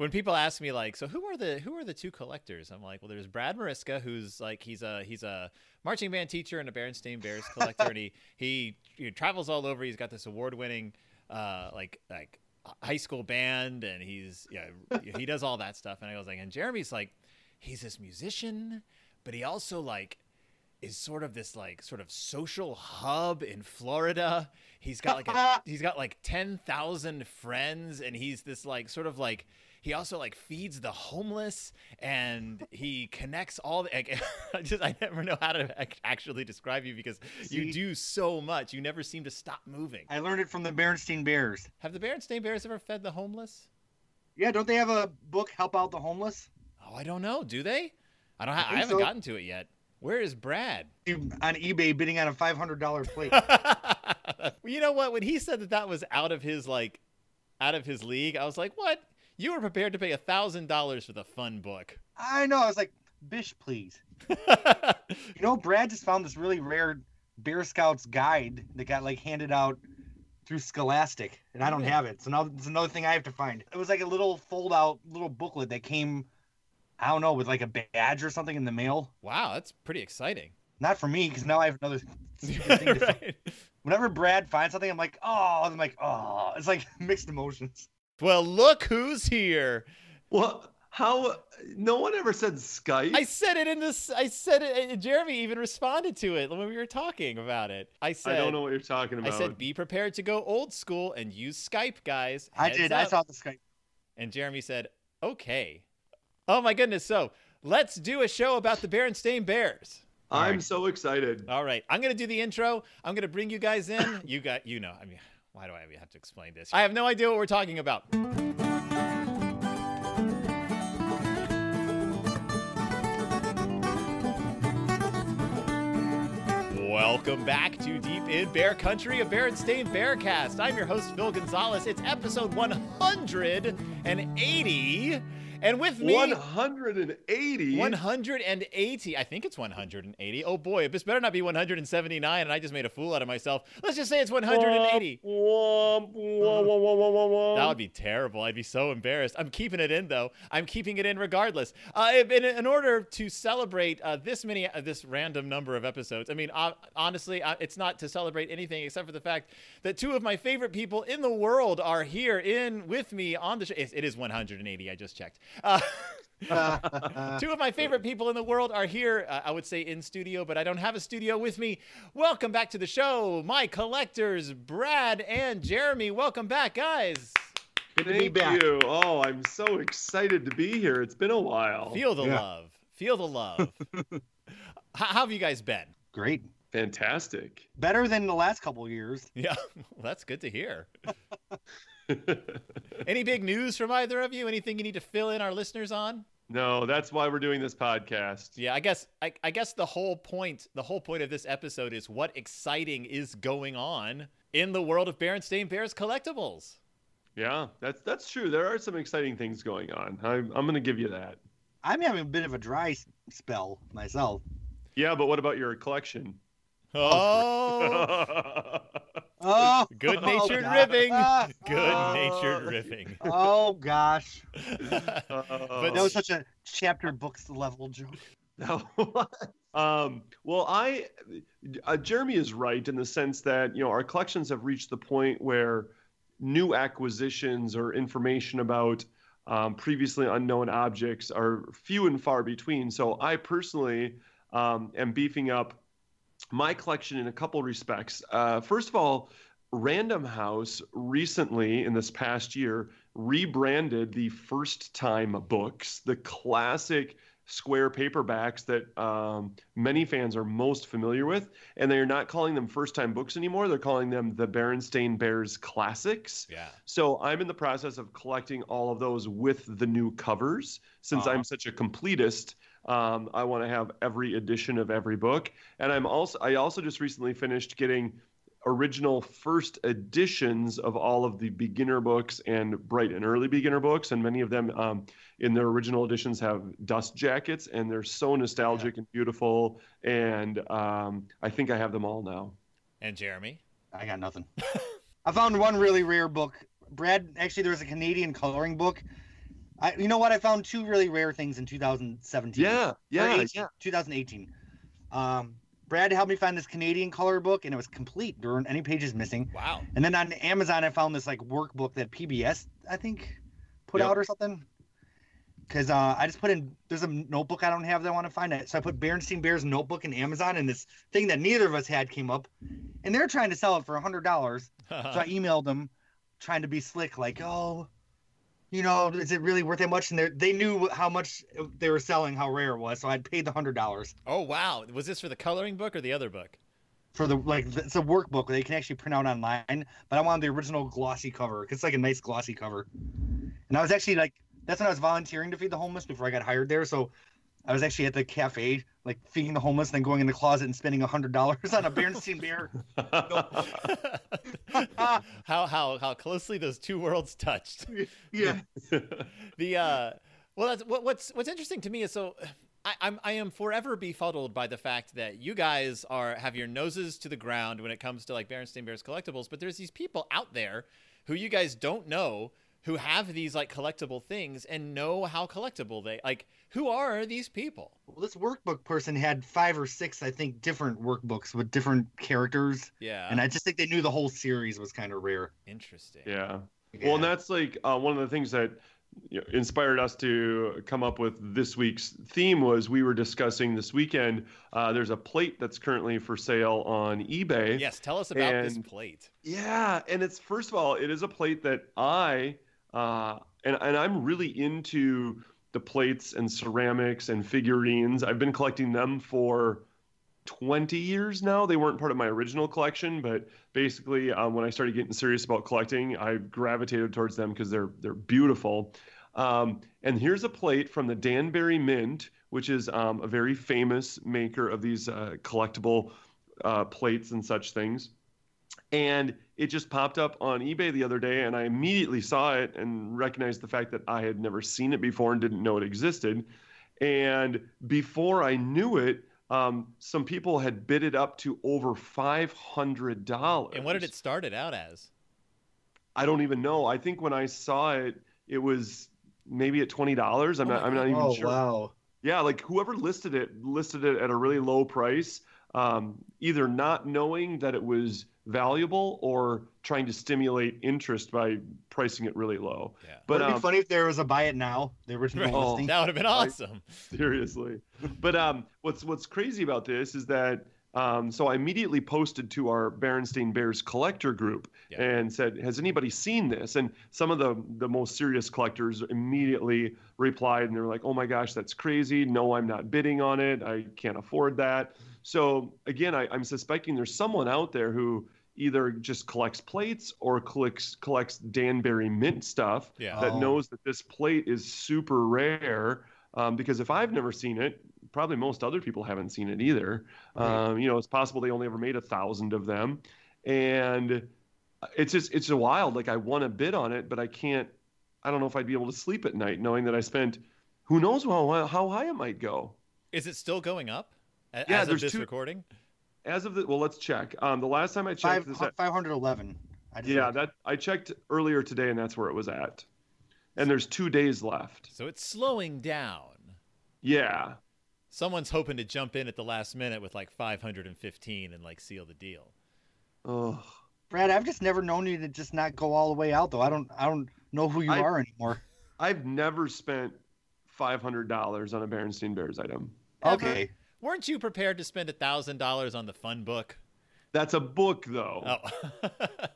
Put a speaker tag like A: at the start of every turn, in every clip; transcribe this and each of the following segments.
A: when people ask me like, so who are the who are the two collectors? I'm like, well, there's Brad Mariska, who's like he's a he's a marching band teacher and a Berenstain Bears collector, and he, he he travels all over. He's got this award winning uh like like high school band, and he's yeah he does all that stuff. And I was like, and Jeremy's like, he's this musician, but he also like is sort of this like sort of social hub in Florida. He's got like a, he's got like 10,000 friends and he's this like sort of like he also like feeds the homeless and he connects all the like, I just I never know how to actually describe you because you do so much. You never seem to stop moving.
B: I learned it from the Berenstain Bears.
A: Have the Berenstain Bears ever fed the homeless?
B: Yeah, don't they have a book, Help Out the Homeless?
A: Oh, I don't know. Do they? I don't. Ha- I,
B: think
A: haven't
B: so.
A: gotten to it yet. Where is Brad?
B: On eBay bidding on a $500 plate.
A: well, you know what? When he said that that was out of his like, out of his league, I was like, "What? You were prepared to pay a thousand dollars for the fun book?"
B: I know. I was like, Bish, please. You know, Brad just found this really rare Bear Scouts guide that got like handed out through Scholastic, and I don't have it. So now it's another thing I have to find. It was like a little fold out little booklet that came, I don't know, with like a badge or something in the mail.
A: wow, that's pretty exciting.
B: Not for me, because now I have another thing to
A: right.
B: Whenever Brad finds something, I'm like, oh, I'm like, oh, it's like mixed emotions.
A: Well, look who's here.
C: What? How? No one ever said Skype.
A: I said it in this. I said it. Jeremy even responded to it when we were talking about it. I said,
C: I don't know what you're talking about.
A: I said, be prepared to go old school and use Skype, guys.
B: I
A: Heads
B: did. I saw the Skype.
A: And Jeremy said, okay. Oh my goodness. So let's do a show about the Berenstain Bears.
C: I'm
B: Alright.
C: so excited.
A: All right. I'm going to do the intro. I'm going to bring you guys in. You got, you know, I mean, why do I even have to explain this? I have no idea what we're talking about. Welcome back to Deep in Bear Country, a Berenstain Bearcast. I'm your host, Phil Gonzalez. It's episode 180. And with me,
C: 180.
A: 180. I think it's 180. Oh boy, this better not be 179 and I just made a fool out of myself. Let's just say it's 180.
C: Womp, womp, womp, womp, womp, womp, womp.
A: That would be terrible. I'd be so embarrassed. I'm keeping it in though. I'm keeping it in regardless. Uh, in, in order to celebrate uh, this many, uh, this random number of episodes. I mean, uh, honestly, uh, it's not to celebrate anything except for the fact that two of my favorite people in the world are here in with me on the show. It it is 180. I just checked. Uh, Two of my favorite people in the world are here. Uh, I would say in studio, but I don't have a studio with me. Welcome back to the show, my collectors, Brad and Jeremy. Welcome back, guys.
B: Good to be
C: Thank
B: back.
C: you. Oh, I'm so excited to be here. It's been a while.
A: Feel the
B: Yeah.
A: love. Feel the love. H- how have you guys been?
B: Great.
C: Fantastic.
B: Better than the last couple years.
A: Yeah, well, that's good to hear. Any big news from either of you? Anything you need to fill in our listeners on?
C: no, that's why we're doing this podcast.
A: Yeah, I guess I, I guess the whole point the whole point of this episode is what exciting is going on in the world of Berenstain Bears collectibles.
C: Yeah, that's that's true. There are some exciting things going on. I'm I'm gonna give you that.
B: I'm having a bit of a dry spell myself.
C: Yeah, but what about your collection?
A: Oh,
B: Oh,
A: good natured
B: God.
A: ribbing. Good natured
C: Oh.
A: ribbing.
B: Oh gosh,
A: but
C: but
B: that was such a chapter books level joke.
C: No. um, well, I, uh, Jeremy is right in the sense that you know our collections have reached the point where new acquisitions or information about um, previously unknown objects are few and far between. So I personally um, am beefing up my collection in a couple respects. Uh, first of all, Random House recently, in this past year, rebranded the first time books, the classic square paperbacks that um, many fans are most familiar with. And they're not calling them first time books anymore. They're calling them the Berenstain Bears Classics.
A: yeah.
C: So I'm in the process of collecting all of those with the new covers. Since
B: Uh-huh.
C: I'm such a completist, um, I want to have every edition of every book. And I'm also I also just recently finished getting original first editions of all of the beginner books and bright and early beginner books, and many of them um, in their original editions have dust jackets, and they're so nostalgic and beautiful. And um, I think I have them all now.
A: And Jeremy.
B: I got nothing. I found one really rare book. Brad, actually, there was a Canadian coloring book I, you know what? I found two really rare things in 2017.
C: Yeah, yeah,
B: 18
C: yeah.
B: 2018. Um, Brad helped me find this Canadian color book, and it was complete. There weren't any pages missing.
A: Wow.
B: And then on Amazon, I found this like workbook that PBS I think put
C: Yep.
B: out or something. Because uh, I just put in there's a notebook I don't have that I want to find it, so I put Berenstain Bears notebook in Amazon, and this thing that neither of us had came up, and they're trying to sell it for a hundred dollars. So I emailed them, trying to be slick, like, oh, you know, is it really worth that much? And they they knew how much they were selling, how rare it was, so I'd paid the hundred dollars
A: oh wow. Was this for the coloring book or the other book?
B: for the like. It's a workbook they can actually print out online, but I wanted the original glossy cover. 'cause It's like a nice glossy cover, and I was actually like, that's when I was volunteering to feed the homeless before I got hired there. So I was actually at the cafe, like feeding the homeless, then going in the closet and spending a hundred dollars on a Berenstain Bear.
A: how how how closely those two worlds touched.
B: yeah.
A: The uh, well, that's what, what's what's interesting to me is so. I, I'm I am forever befuddled by the fact that you guys are have your noses to the ground when it comes to like Berenstain Bears collectibles, but there's these people out there who you guys don't know who have these like collectible things and know how collectible they like. Who are these people?
B: Well, this workbook person had five or six, I think, different workbooks with different characters,
A: Yeah,
B: and I just think they knew the whole series was kind of rare.
A: interesting.
C: yeah. Well, and that's like uh, one of the things that you know, inspired us to come up with this week's theme was we were discussing this weekend. Uh, there's a plate that's currently for sale on eBay.
A: Yes, tell us about this plate.
C: Yeah, and it's first of all, it is a plate that I uh, and and I'm really into the plates and ceramics and figurines. I've been collecting them for 20 years now. They weren't part of my original collection, but basically, um, when I started getting serious about collecting, I gravitated towards them because they're they're beautiful. Um, and here's a plate from the Danbury Mint, which is um, a very famous maker of these uh, collectible uh, plates and such things and it just popped up on eBay the other day, and I immediately saw it and recognized the fact that I had never seen it before and didn't know it existed. And before I knew it, um, some people had bid it up to over five hundred dollars.
A: And what did it start it out as?
C: I don't even know. I think when I saw it, it was maybe at twenty dollars. I'm
A: Oh
C: not. I'm not even
B: oh
C: sure.
B: wow!
C: Yeah, like whoever listed it listed it at a really low price, um, either not knowing that it was valuable or trying to stimulate interest by pricing it really low.
A: Yeah.
C: But
B: Would it be
C: um,
B: funny if there was a buy it now, the original
A: Right.
C: Oh.
B: listing?
A: That would have been awesome.
C: seriously, but um, what's what's crazy about this is that um, so I immediately posted to our Berenstain Bears collector group
A: Yeah.
C: and said, "Has anybody seen this?" And some of the the most serious collectors immediately replied, and they were like, "Oh my gosh, that's crazy! No, I'm not bidding on it. I can't afford that." So again, I, I'm suspecting there's someone out there who either just collects plates or collects collects Danbury Mint stuff
A: Yeah.
C: that
B: Oh.
C: knows that this plate is super rare. Um, because if I've never seen it, probably most other people haven't seen it either.
B: Right.
C: Um, you know, it's possible they only ever made a thousand of them, and it's just it's a wild. Like I want to bid on it, but I can't. I don't know if I'd be able to sleep at night knowing that I spent. Who knows how how high it might go.
A: Is it still going up? A-
C: Yeah,
A: of
C: there's
A: this
C: two-
A: recording.
C: As of the well, let's check. Um, the last time I
B: Five
C: checked this,
B: five hundred eleven. I just
C: yeah,
B: looked.
C: that I checked earlier today, and that's where it was at. And there's two days left.
A: So it's slowing down.
C: Yeah,
A: Someone's hoping to jump in at the last minute with like 515 and like seal the deal.
C: oh,
B: Brad, I've just never known you to just not go all the way out though. I don't I don't know who you
C: I-
B: are anymore.
C: I've never spent five hundred dollars on a Berenstain Bears item.
A: Ever?
B: Okay.
A: Weren't you prepared to spend a thousand dollars on the fun book?
C: That's a book, though.
A: Oh,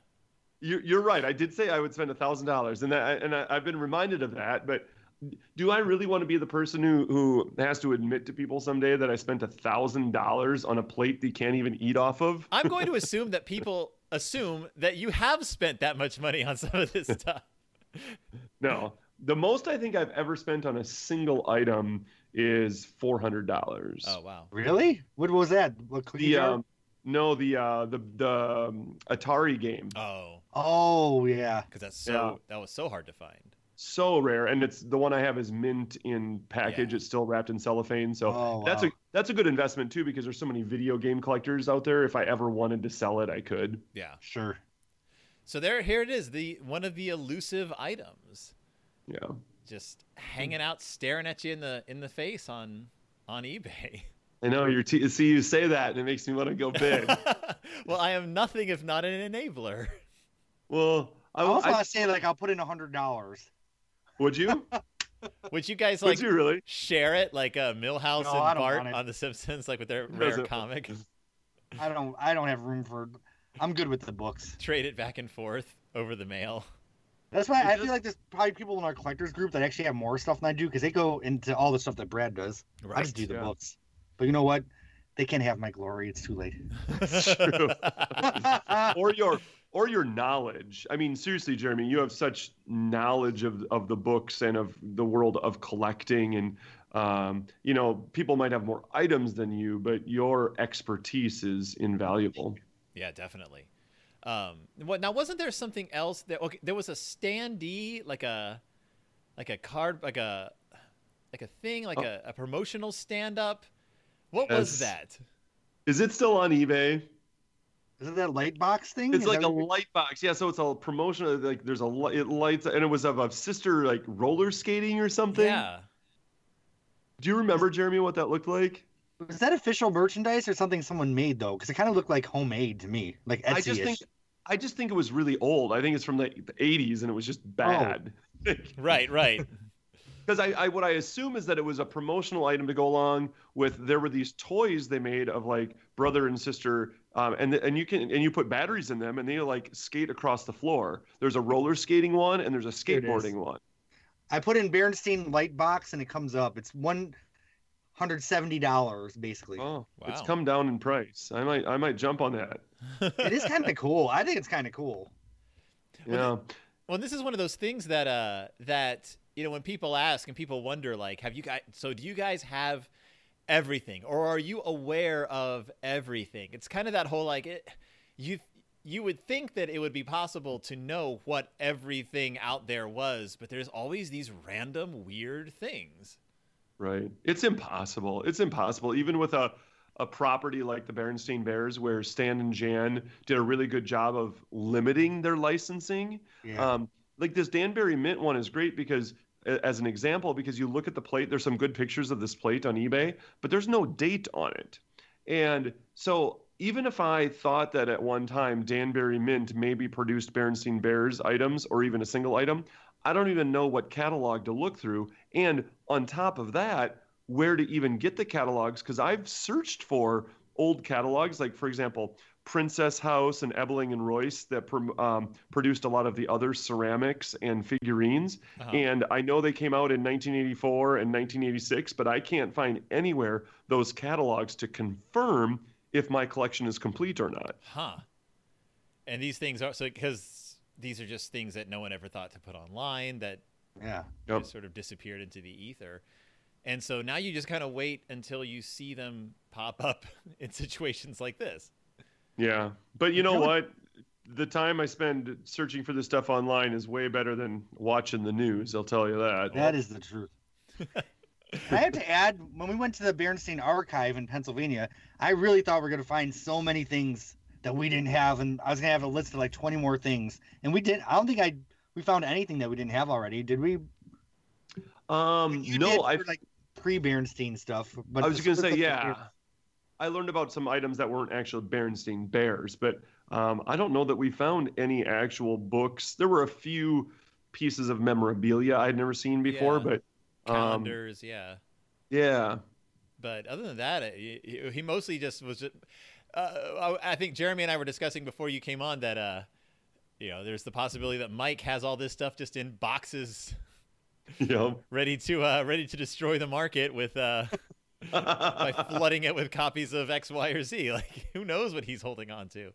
C: You're, you're right. I did say I would spend a thousand dollars, and that, and I, I've been reminded of that. But do I really want to be the person who who has to admit to people someday that I spent a thousand dollars on a plate they can't even eat off of?
A: I'm going to assume that people assume that you have spent that much money on some of this stuff.
C: No. The most I think I've ever spent on a single item is four hundred dollars.
A: Oh wow.
B: Really? What was that? What
C: The um, no, the uh, the the um, Atari game.
A: Oh,
B: Oh yeah.
A: because that's so
C: Yeah.
A: that was so hard to find.
C: so rare and it's the one i have is mint in package
A: Yeah.
C: it's still wrapped in cellophane so
B: Oh,
C: that's
B: wow.
C: a that's a good investment too because there's so many video game collectors out there if i ever wanted to sell it i could
A: Yeah.
B: Sure.
A: So there, here it is. The one of the elusive items.
C: yeah
A: just hanging out, staring at you in the in the face on on eBay.
C: I know you're. T- see you say that, and it makes me want to go big.
A: well, I am nothing if not an enabler.
C: well,
B: I,
C: I
B: also
C: I,
B: want to say like I'll put in a hundred dollars.
C: would you?
A: Would you guys
C: would
A: like
C: you really?
A: share it like uh, Milhouse
B: No,
A: and Bart on The Simpsons, like with their rare comic?
B: I don't I don't have room for. I'm good with the books.
A: Trade it back and forth over the mail.
B: That's why
C: It
B: I
C: does-
B: feel like there's probably people in our collectors group that actually have more stuff than I do because they go into all the stuff that Brad does. Right, I just do the
C: yeah.
B: books. But you know what? They can't have my glory. It's too late.
C: It's true. or your or your knowledge. I mean, seriously, Jeremy, you have such knowledge of of the books and of the world of collecting, and um, you know, people might have more items than you, but your expertise is invaluable.
A: Yeah, definitely. Um, what now? Wasn't there something else that? Okay, there was a standee, like a, like a card, like a, like a thing, like
C: Oh.
A: a, a promotional stand-up. What was that?
C: Is it still on eBay?
B: Is it that light box thing?
C: It's
B: Is
C: like a
B: what you're-
C: light box. Yeah, so it's a promotion. Like there's a li- it lights, and it was of a sister like roller skating or something.
A: Yeah.
C: Do you remember, Jeremy, what that looked like?
B: Was that official merchandise or something someone made though? Because it kind of looked like homemade to me, like Etsy.
C: I just think I just think it was really old. I think it's from the, the 80s and it was just bad.
A: Right. Right.
C: Because I, I what I assume is that it was a promotional item to go along with there were these toys they made of like brother and sister um, and and you can and you put batteries in them and they like skate across the floor. There's a roller skating one and there's a
B: Here it is.
C: skateboarding one.
B: I put in Berenstain light box and it comes up. It's one hundred seventy dollars basically.
C: Oh, it's come down in price. I might I might jump on that.
B: It is kind of cool. I think it's kind of cool.
C: Yeah.
A: Well, this is one of those things that uh that you know when people ask and people wonder like, have you guys? So do you guys have everything, or are you aware of everything? It's kind of that whole like it, you you would think that it would be possible to know what everything out there was, but there's always these random weird things.
C: Right. It's impossible. It's impossible. Even with a, a property like the Berenstain Bears, where Stan and Jan did a really good job of limiting their licensing.
B: Yeah.
C: Um, like this Danbury Mint one is great because, as an example, because you look at the plate, there's some good pictures of this plate on eBay, but there's no date on it. And so even if I thought that at one time Danbury Mint maybe produced Berenstain Bears items or even a single item, I don't even know what catalog to look through. And on top of that, where to even get the catalogs, because I've searched for old catalogs, like for example, Princess House and Ebeling and Reuss that um, produced a lot of the other ceramics and figurines.
A: Uh-huh.
C: And I know they came out in 1984 and 1986, but I can't find anywhere those catalogs to confirm if my collection is complete or not.
A: Huh. And these things are so because these are just things that no one ever thought to put online that
B: yeah.
C: Yep.
A: sort of disappeared into the ether. And so now you just kind of wait until you see them pop up in situations like this.
C: Yeah, but you know what? The time I spend searching for this stuff online is way better than watching the news. I'll tell you that.
B: That is the truth. I have to add, when we went to the Berenstain Archive in Pennsylvania, I really thought we were going to find so many things that we didn't have, and I was going to have a list of like 20 more things, and we didn't. I don't think I we found anything that we didn't have already, did we?
C: Um,
B: You
C: no, I
B: for, like pre-Berenstain stuff, but
C: I was gonna say
B: specific-
C: yeah. I learned about some items that weren't actually Berenstain Bears, but um, I don't know that we found any actual books. There were a few pieces of memorabilia I'd never seen before,
A: Yeah.
C: but um,
A: Calendars, yeah.
C: yeah,
A: But other than that, he, he mostly just was. Just, uh, I I think Jeremy and I were discussing before you came on that, uh, you know, there's the possibility that Mike has all this stuff just in boxes,
C: you know.
A: ready to uh, ready to destroy the market with uh, by flooding it with copies of X, Y, or Z. Like, who knows what he's holding on to?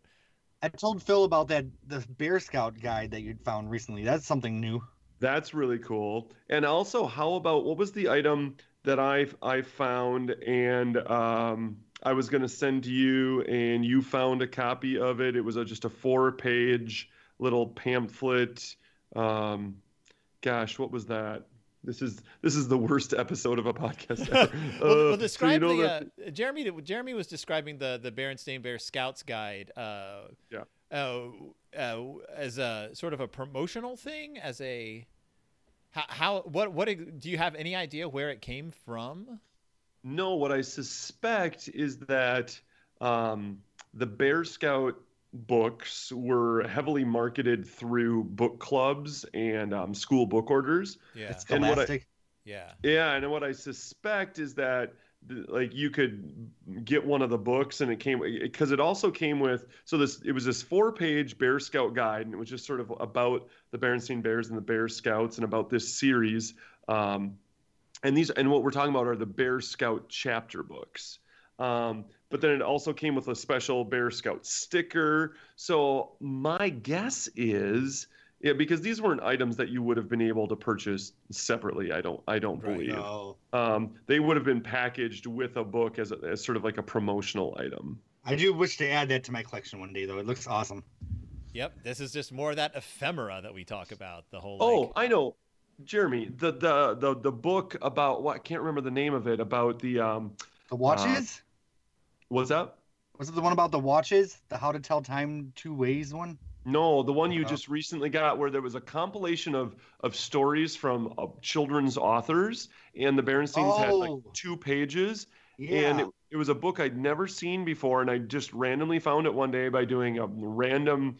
B: I told Phil about that the Bear Scout guide that you'd found recently. That's something new.
C: That's really cool. And also, how about what was the item that I I found and um, I was going to send to you, and you found a copy of it. It was a, just a four-page little pamphlet. Um, gosh, what was that? This is this is the worst episode of a podcast ever.
A: well,
C: Uh,
A: well,
C: so
A: describe
C: you know
A: the
C: that-
A: uh, Jeremy. Jeremy was describing the the Berenstain Bear Scouts Guide. Uh,
C: Yeah.
A: Uh, uh, as a sort of a promotional thing, as a How, how what what do you have any idea where it came from?
C: No, what I suspect is that um, the Bear Scout books were heavily marketed through book clubs and um, school book orders.
A: Yeah.
B: It's
C: And what I-
B: scholastic.
A: Yeah.
C: Yeah, and what I suspect is that like you could get one of the books and it came because it also came with so this it was this four page bear scout guide and it was just sort of about the Berenstain Bears and the Bear Scouts and about this series um, and these and what we're talking about are the Bear Scout chapter books um, but then it also came with a special Bear Scout sticker so my guess is yeah, because these weren't items that you would have been able to purchase separately. I don't. I don't
A: Right.
C: believe
B: No.
C: um, they would have been packaged with a book as, a, as sort of like a promotional item.
B: I do wish to add that to my collection one day, though. It looks awesome.
A: Yep. This is just more of that ephemera that we talk about. The whole.
C: Oh, I know, Jeremy. The the the the book about what I can't remember the name of it about the um.
B: The watches?
C: What's that?
B: Was it the one about the watches? The how to tell time two ways one?
C: No, the one you
B: Oh.
C: just recently got, where there was a compilation of of stories from uh, children's authors, and the Berenstains had like
B: Oh.
C: two pages,
B: Yeah.
C: and it, it was a book I'd never seen before, and I just randomly found it one day by doing a random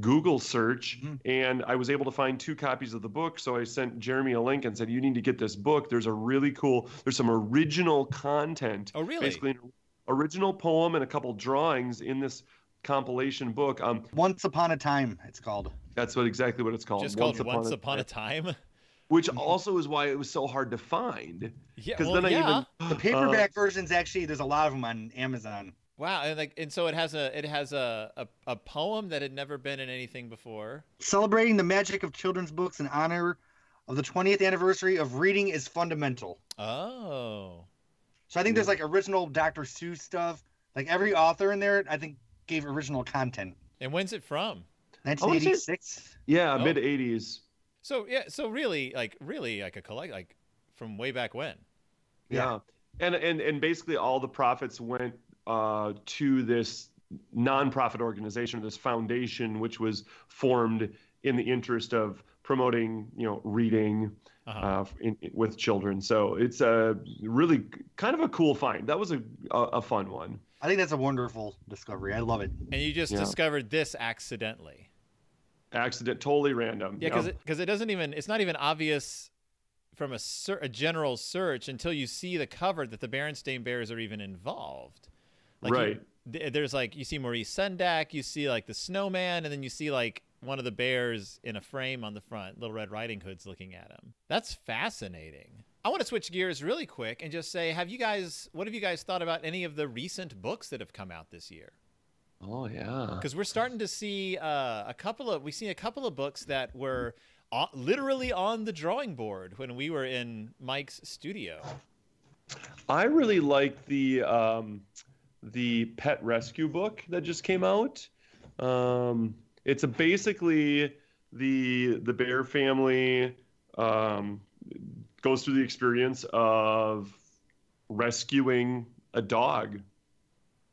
C: Google search,
B: Mhm.
C: and I was able to find two copies of the book. So I sent Jeremy a link and said, "You need to get this book. There's a really cool. There's some original content.
A: Oh, really?
C: Basically, an original poem and a couple drawings in this compilation book. Um,
B: Once Upon a Time, it's called.
C: that's what exactly what it's called.
A: just called Once Upon a Time.
C: Which
B: Mhm.
C: also is why it was so hard to find.
A: Yeah.
C: Because
A: Well,
C: then I
A: yeah.
C: even
B: The paperback versions, actually, there's a lot of them on Amazon.
A: Wow. And like, and so it has a it has a, a a poem that had never been in anything before.
B: Celebrating the magic of children's books in honor of the 20th anniversary of reading is fundamental.
A: Oh.
B: So I think there's like original Dr. Seuss stuff. Like every author in there, I think gave original content.
A: And when's it from?
B: 1986.
C: yeah,
A: Oh.
C: mid '80s.
A: So yeah. So really, like, really, like a collect, like from way back when.
C: Yeah. And and and basically all the profits went uh, to this nonprofit organization, this foundation, which was formed in the interest of promoting, you know, reading
A: Uh-huh.
C: uh, in, in- with children. So it's a really kind of a cool find. That was a a, a fun one.
B: I think that's a wonderful discovery. I love it.
A: and you just
C: Yeah.
A: discovered this accidentally.
C: Accident, totally random.
A: Yeah, because because it, doesn't even it's not even obvious from a ser- a general search until you see the cover that the Berenstain Bears are even involved. Like you-
C: Right.
A: th- there's like you see Maurice Sendak, you see like the snowman, and then you see like one of the bears in a frame on the front. Little Red Riding Hood's looking at him. That's fascinating. I want to switch gears really quick and just say, have you guys, what have you guys thought about any of the recent books that have come out this year?
C: Oh yeah.
A: because we're starting to see uh, a couple of we see a couple of books that were literally on the drawing board when we were in Mike's studio.
C: I really like the um, the pet rescue book that just came out. Um, it's a basically the the bear family um, goes through the experience of rescuing a dog.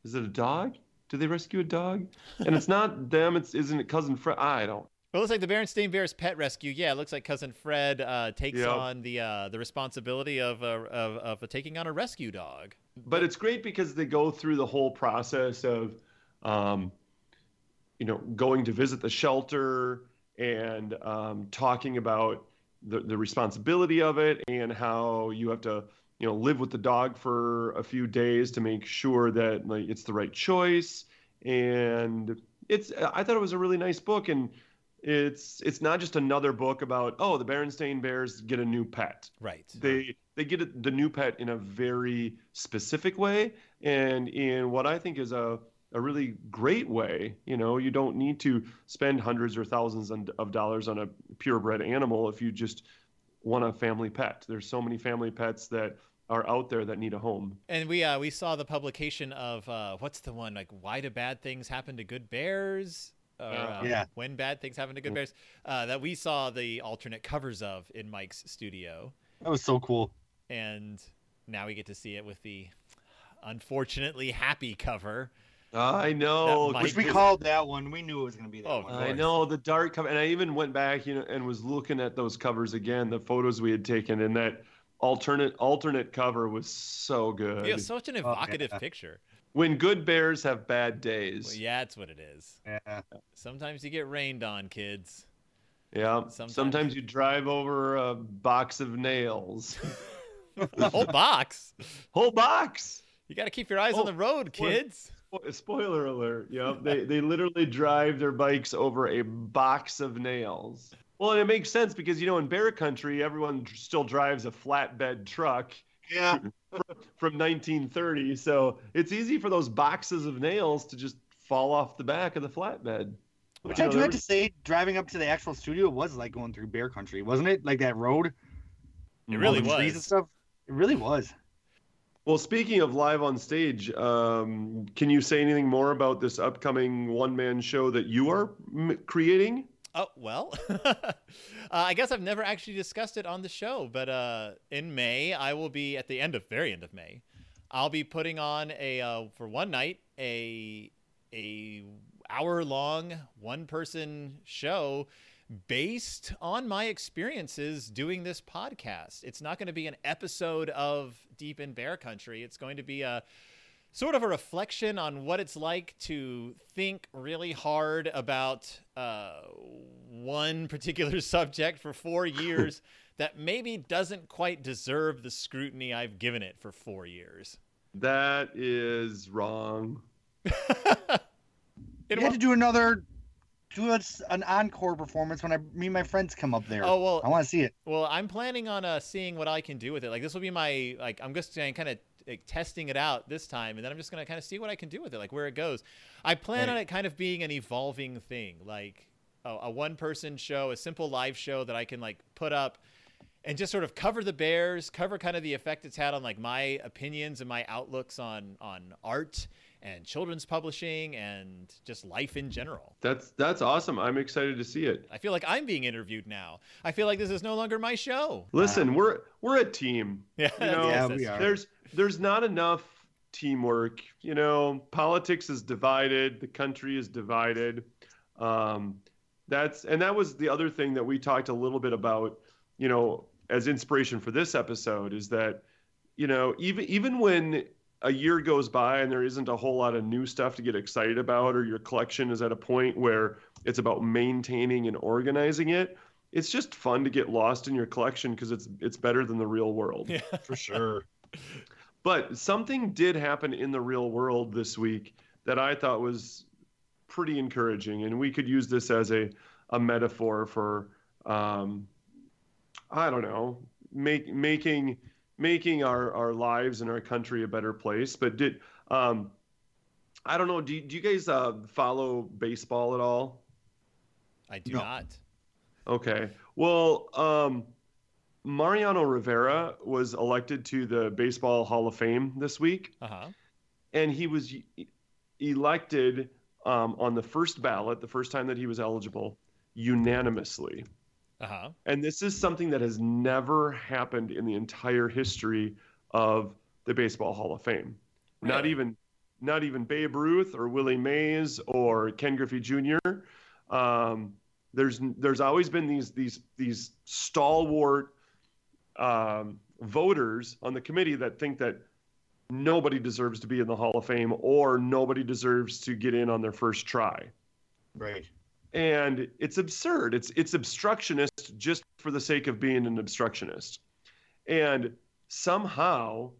C: Is it a dog? Do they rescue a dog? And it's not them. It's isn't it cousin Fred? I don't.
A: Well, it looks like the Berenstain Bears pet rescue. Yeah, it looks like cousin Fred uh, takes
C: Yep.
A: on the uh, the responsibility of, uh, of of taking on a rescue dog.
C: but it's great because they go through the whole process of um, you know going to visit the shelter and um, talking about the, the responsibility of it and how you have to you know live with the dog for a few days to make sure that like it's the right choice. And it's i thought it was a really nice book. And it's it's not just another book about oh the berenstain bears get a new pet.
A: Right.
C: they they get it, the new pet in a very specific way. And in what I think is a a really great way. You know, you don't need to spend hundreds or thousands on- of dollars on a purebred animal if you just want a family pet. There's so many family pets that are out there that need a home.
A: And we uh, we saw the publication of uh, what's the one like why do bad things happen to good bears? Or, uh,
B: Yeah.
A: When bad things happen to good bears, uh, that we saw the alternate covers of in Mike's studio.
B: That was so cool.
A: and now we get to see it with the unfortunately happy cover.
C: I know.
B: Which we
A: Mike-
B: called that one. We knew it was going to be that
A: Oh,
B: one.
C: I know the dark cover, and I even went back, you know, and was looking at those covers again, the photos we had taken, and that alternate alternate cover was so good.
A: Yeah, such an
B: Oh,
A: evocative
B: yeah.
A: picture.
C: when good bears have bad days.
A: Well, yeah, that's what it is.
B: Yeah.
A: Sometimes you get rained on, kids.
C: Yeah.
A: Sometimes-
C: Sometimes. you drive over a box of nails.
A: The whole box.
C: Whole box.
A: You got to keep your eyes
C: Oh,
A: on the road,
C: what?
A: kids.
C: Spo- Spoiler alert. Yeah. They they literally drive their bikes over a box of nails. Well, and it makes sense because you know in bear country everyone still drives a flatbed truck
B: Yeah.
C: from 1930, so it's easy for those boxes of nails to just fall off the back of the flatbed.
B: Which
C: You
B: I
C: know,
B: do have to say, driving up to the actual studio was like going through bear country, wasn't it? Like that road,
A: It really
B: the trees and
A: was.
B: stuff. It really was.
C: Well, speaking of live on stage, um, can you say anything more about this upcoming one man show that you are m- creating?
A: Oh well, uh, I guess I've never actually discussed it on the show, but uh, in May I will be at the end of very end of May. I'll be putting on a uh, for one night a a hour long one person show based on my experiences doing this podcast. It's not going to be an episode of Deep in Bear Country. It's going to be a sort of a reflection on what it's like to think really hard about uh, one particular subject for four years that maybe doesn't quite deserve the scrutiny I've given it for four years.
C: That is wrong.
A: It
B: You had to do another, do us an encore performance when I me and my friends come up there.
A: oh well,
B: I want to see it.
A: Well, I'm planning on uh, seeing what I can do with it. Like this will be my like I'm just saying kind of like, testing it out this time, and then I'm just gonna kind of see what I can do with it, like where it goes. I plan on it kind of being an evolving thing, like a, a one person show, a simple live show that I can like put up and just sort of cover the bears, cover kind of the effect it's had on like my opinions and my outlooks on on art and children's publishing and just life in general.
C: That's that's awesome. I'm excited to see it.
A: I feel like I'm being interviewed now. I feel like this is no longer my show.
C: Listen, we're we're a team.
A: Yeah,
C: You know,
B: Yeah, we are.
C: There's there's not enough teamwork. You know, politics is divided. The country is divided. Um, that's and that was the other thing that we talked a little bit about. You know, as inspiration for this episode is that you know even even when a year goes by and there isn't a whole lot of new stuff to get excited about or your collection is at a point where it's about maintaining and organizing it it's just fun to get lost in your collection because it's it's better than the real world
A: Yeah.
B: For sure.
C: but something did happen in the real world this week that I thought was pretty encouraging, and we could use this as a a metaphor for um, I don't know, make making making our our lives and our country a better place. But did um, I don't know? Do you, do you guys uh, follow baseball at all?
A: I do
B: No.
A: not.
C: Okay. Well, um, Mariano Rivera was elected to the Baseball Hall of Fame this week,
A: Uh huh.
C: and he was e- elected um, on the first ballot, the first time that he was eligible, unanimously.
A: Uh huh.
C: And this is something that has never happened in the entire history of the Baseball Hall of Fame. Not even, not even Babe Ruth or Willie Mays or Ken Griffey Jr. Um, there's there's always been these these these stalwart um, voters on the committee that think that nobody deserves to be in the Hall of Fame or nobody deserves to get in on their first try
B: Right.
C: And it's absurd. It's it's obstructionist just for the sake of being an obstructionist. And somehow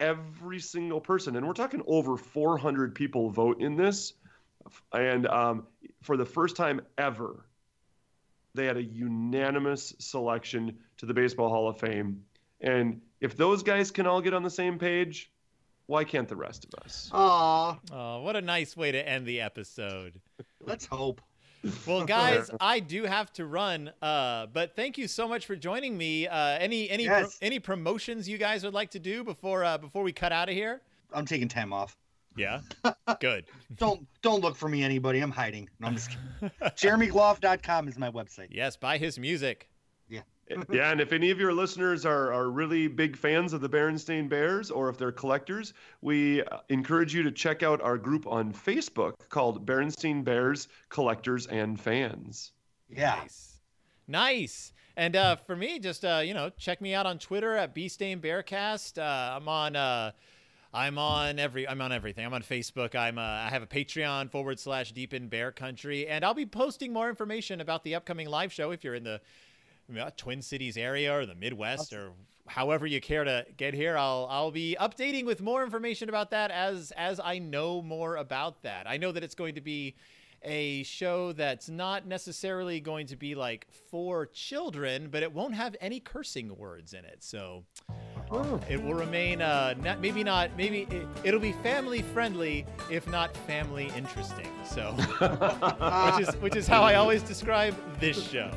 C: every single person, and we're talking over 400 people vote in this, and um, for the first time ever, they had a unanimous selection to the Baseball Hall of Fame. And if those guys can all get on the same page, why can't the rest of us?
B: Aw,
A: Oh, what a nice way to end the episode.
B: let's hope.
A: Well, guys, I do have to run, uh, but thank you so much for joining me. Uh, any any pro-
B: Yes.
A: any promotions you guys would like to do before uh, before we cut out of here?
B: I'm taking time off.
A: Yeah, good.
B: Don't don't look for me, anybody. I'm hiding. No, I'm just kidding. JeremyGloff.com is my website.
A: Yes, buy his music.
B: Yeah.
C: yeah, and if any of your listeners are, are really big fans of the Berenstain Bears or if they're collectors, we uh, encourage you to check out our group on Facebook called Berenstain Bears Collectors and Fans.
B: Yeah.
A: Nice. Nice. And uh, for me, just uh, you know, check me out on Twitter at Berenstain Bearcast. Uh, I'm on. Uh, I'm on every. I'm on everything. I'm on Facebook. I'm. Uh, I have a Patreon forward slash Deep in Bear Country, and I'll be posting more information about the upcoming live show if you're in the you know, Twin Cities area or the Midwest or however you care to get here. I'll I'll be updating with more information about that as as I know more about that. I know that it's going to be a show that's not necessarily going to be like for children, but it won't have any cursing words in it. So it will remain uh, not, maybe not maybe it, it'll be family friendly if not family interesting. So which is which is how I always describe this show.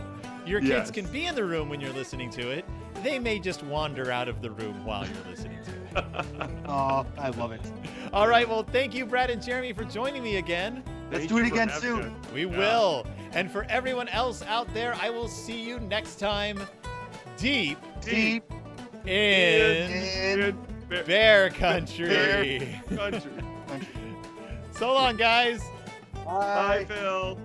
A: Your kids
C: Yes.
A: can be in the room when you're listening to it. They may just wander out of the room while you're listening to it.
B: Oh, I love it.
A: All right, well, thank you, Brad and Jeremy, for joining me again.
B: Let's
C: Thank
B: do it again soon.
A: We
C: Yeah.
A: will. And for everyone else out there, I will see you next time deep
B: Deep
A: in
B: in
C: Bear
A: Bear Country.
C: country.
A: so long, guys.
C: Bye, Bye, Phil.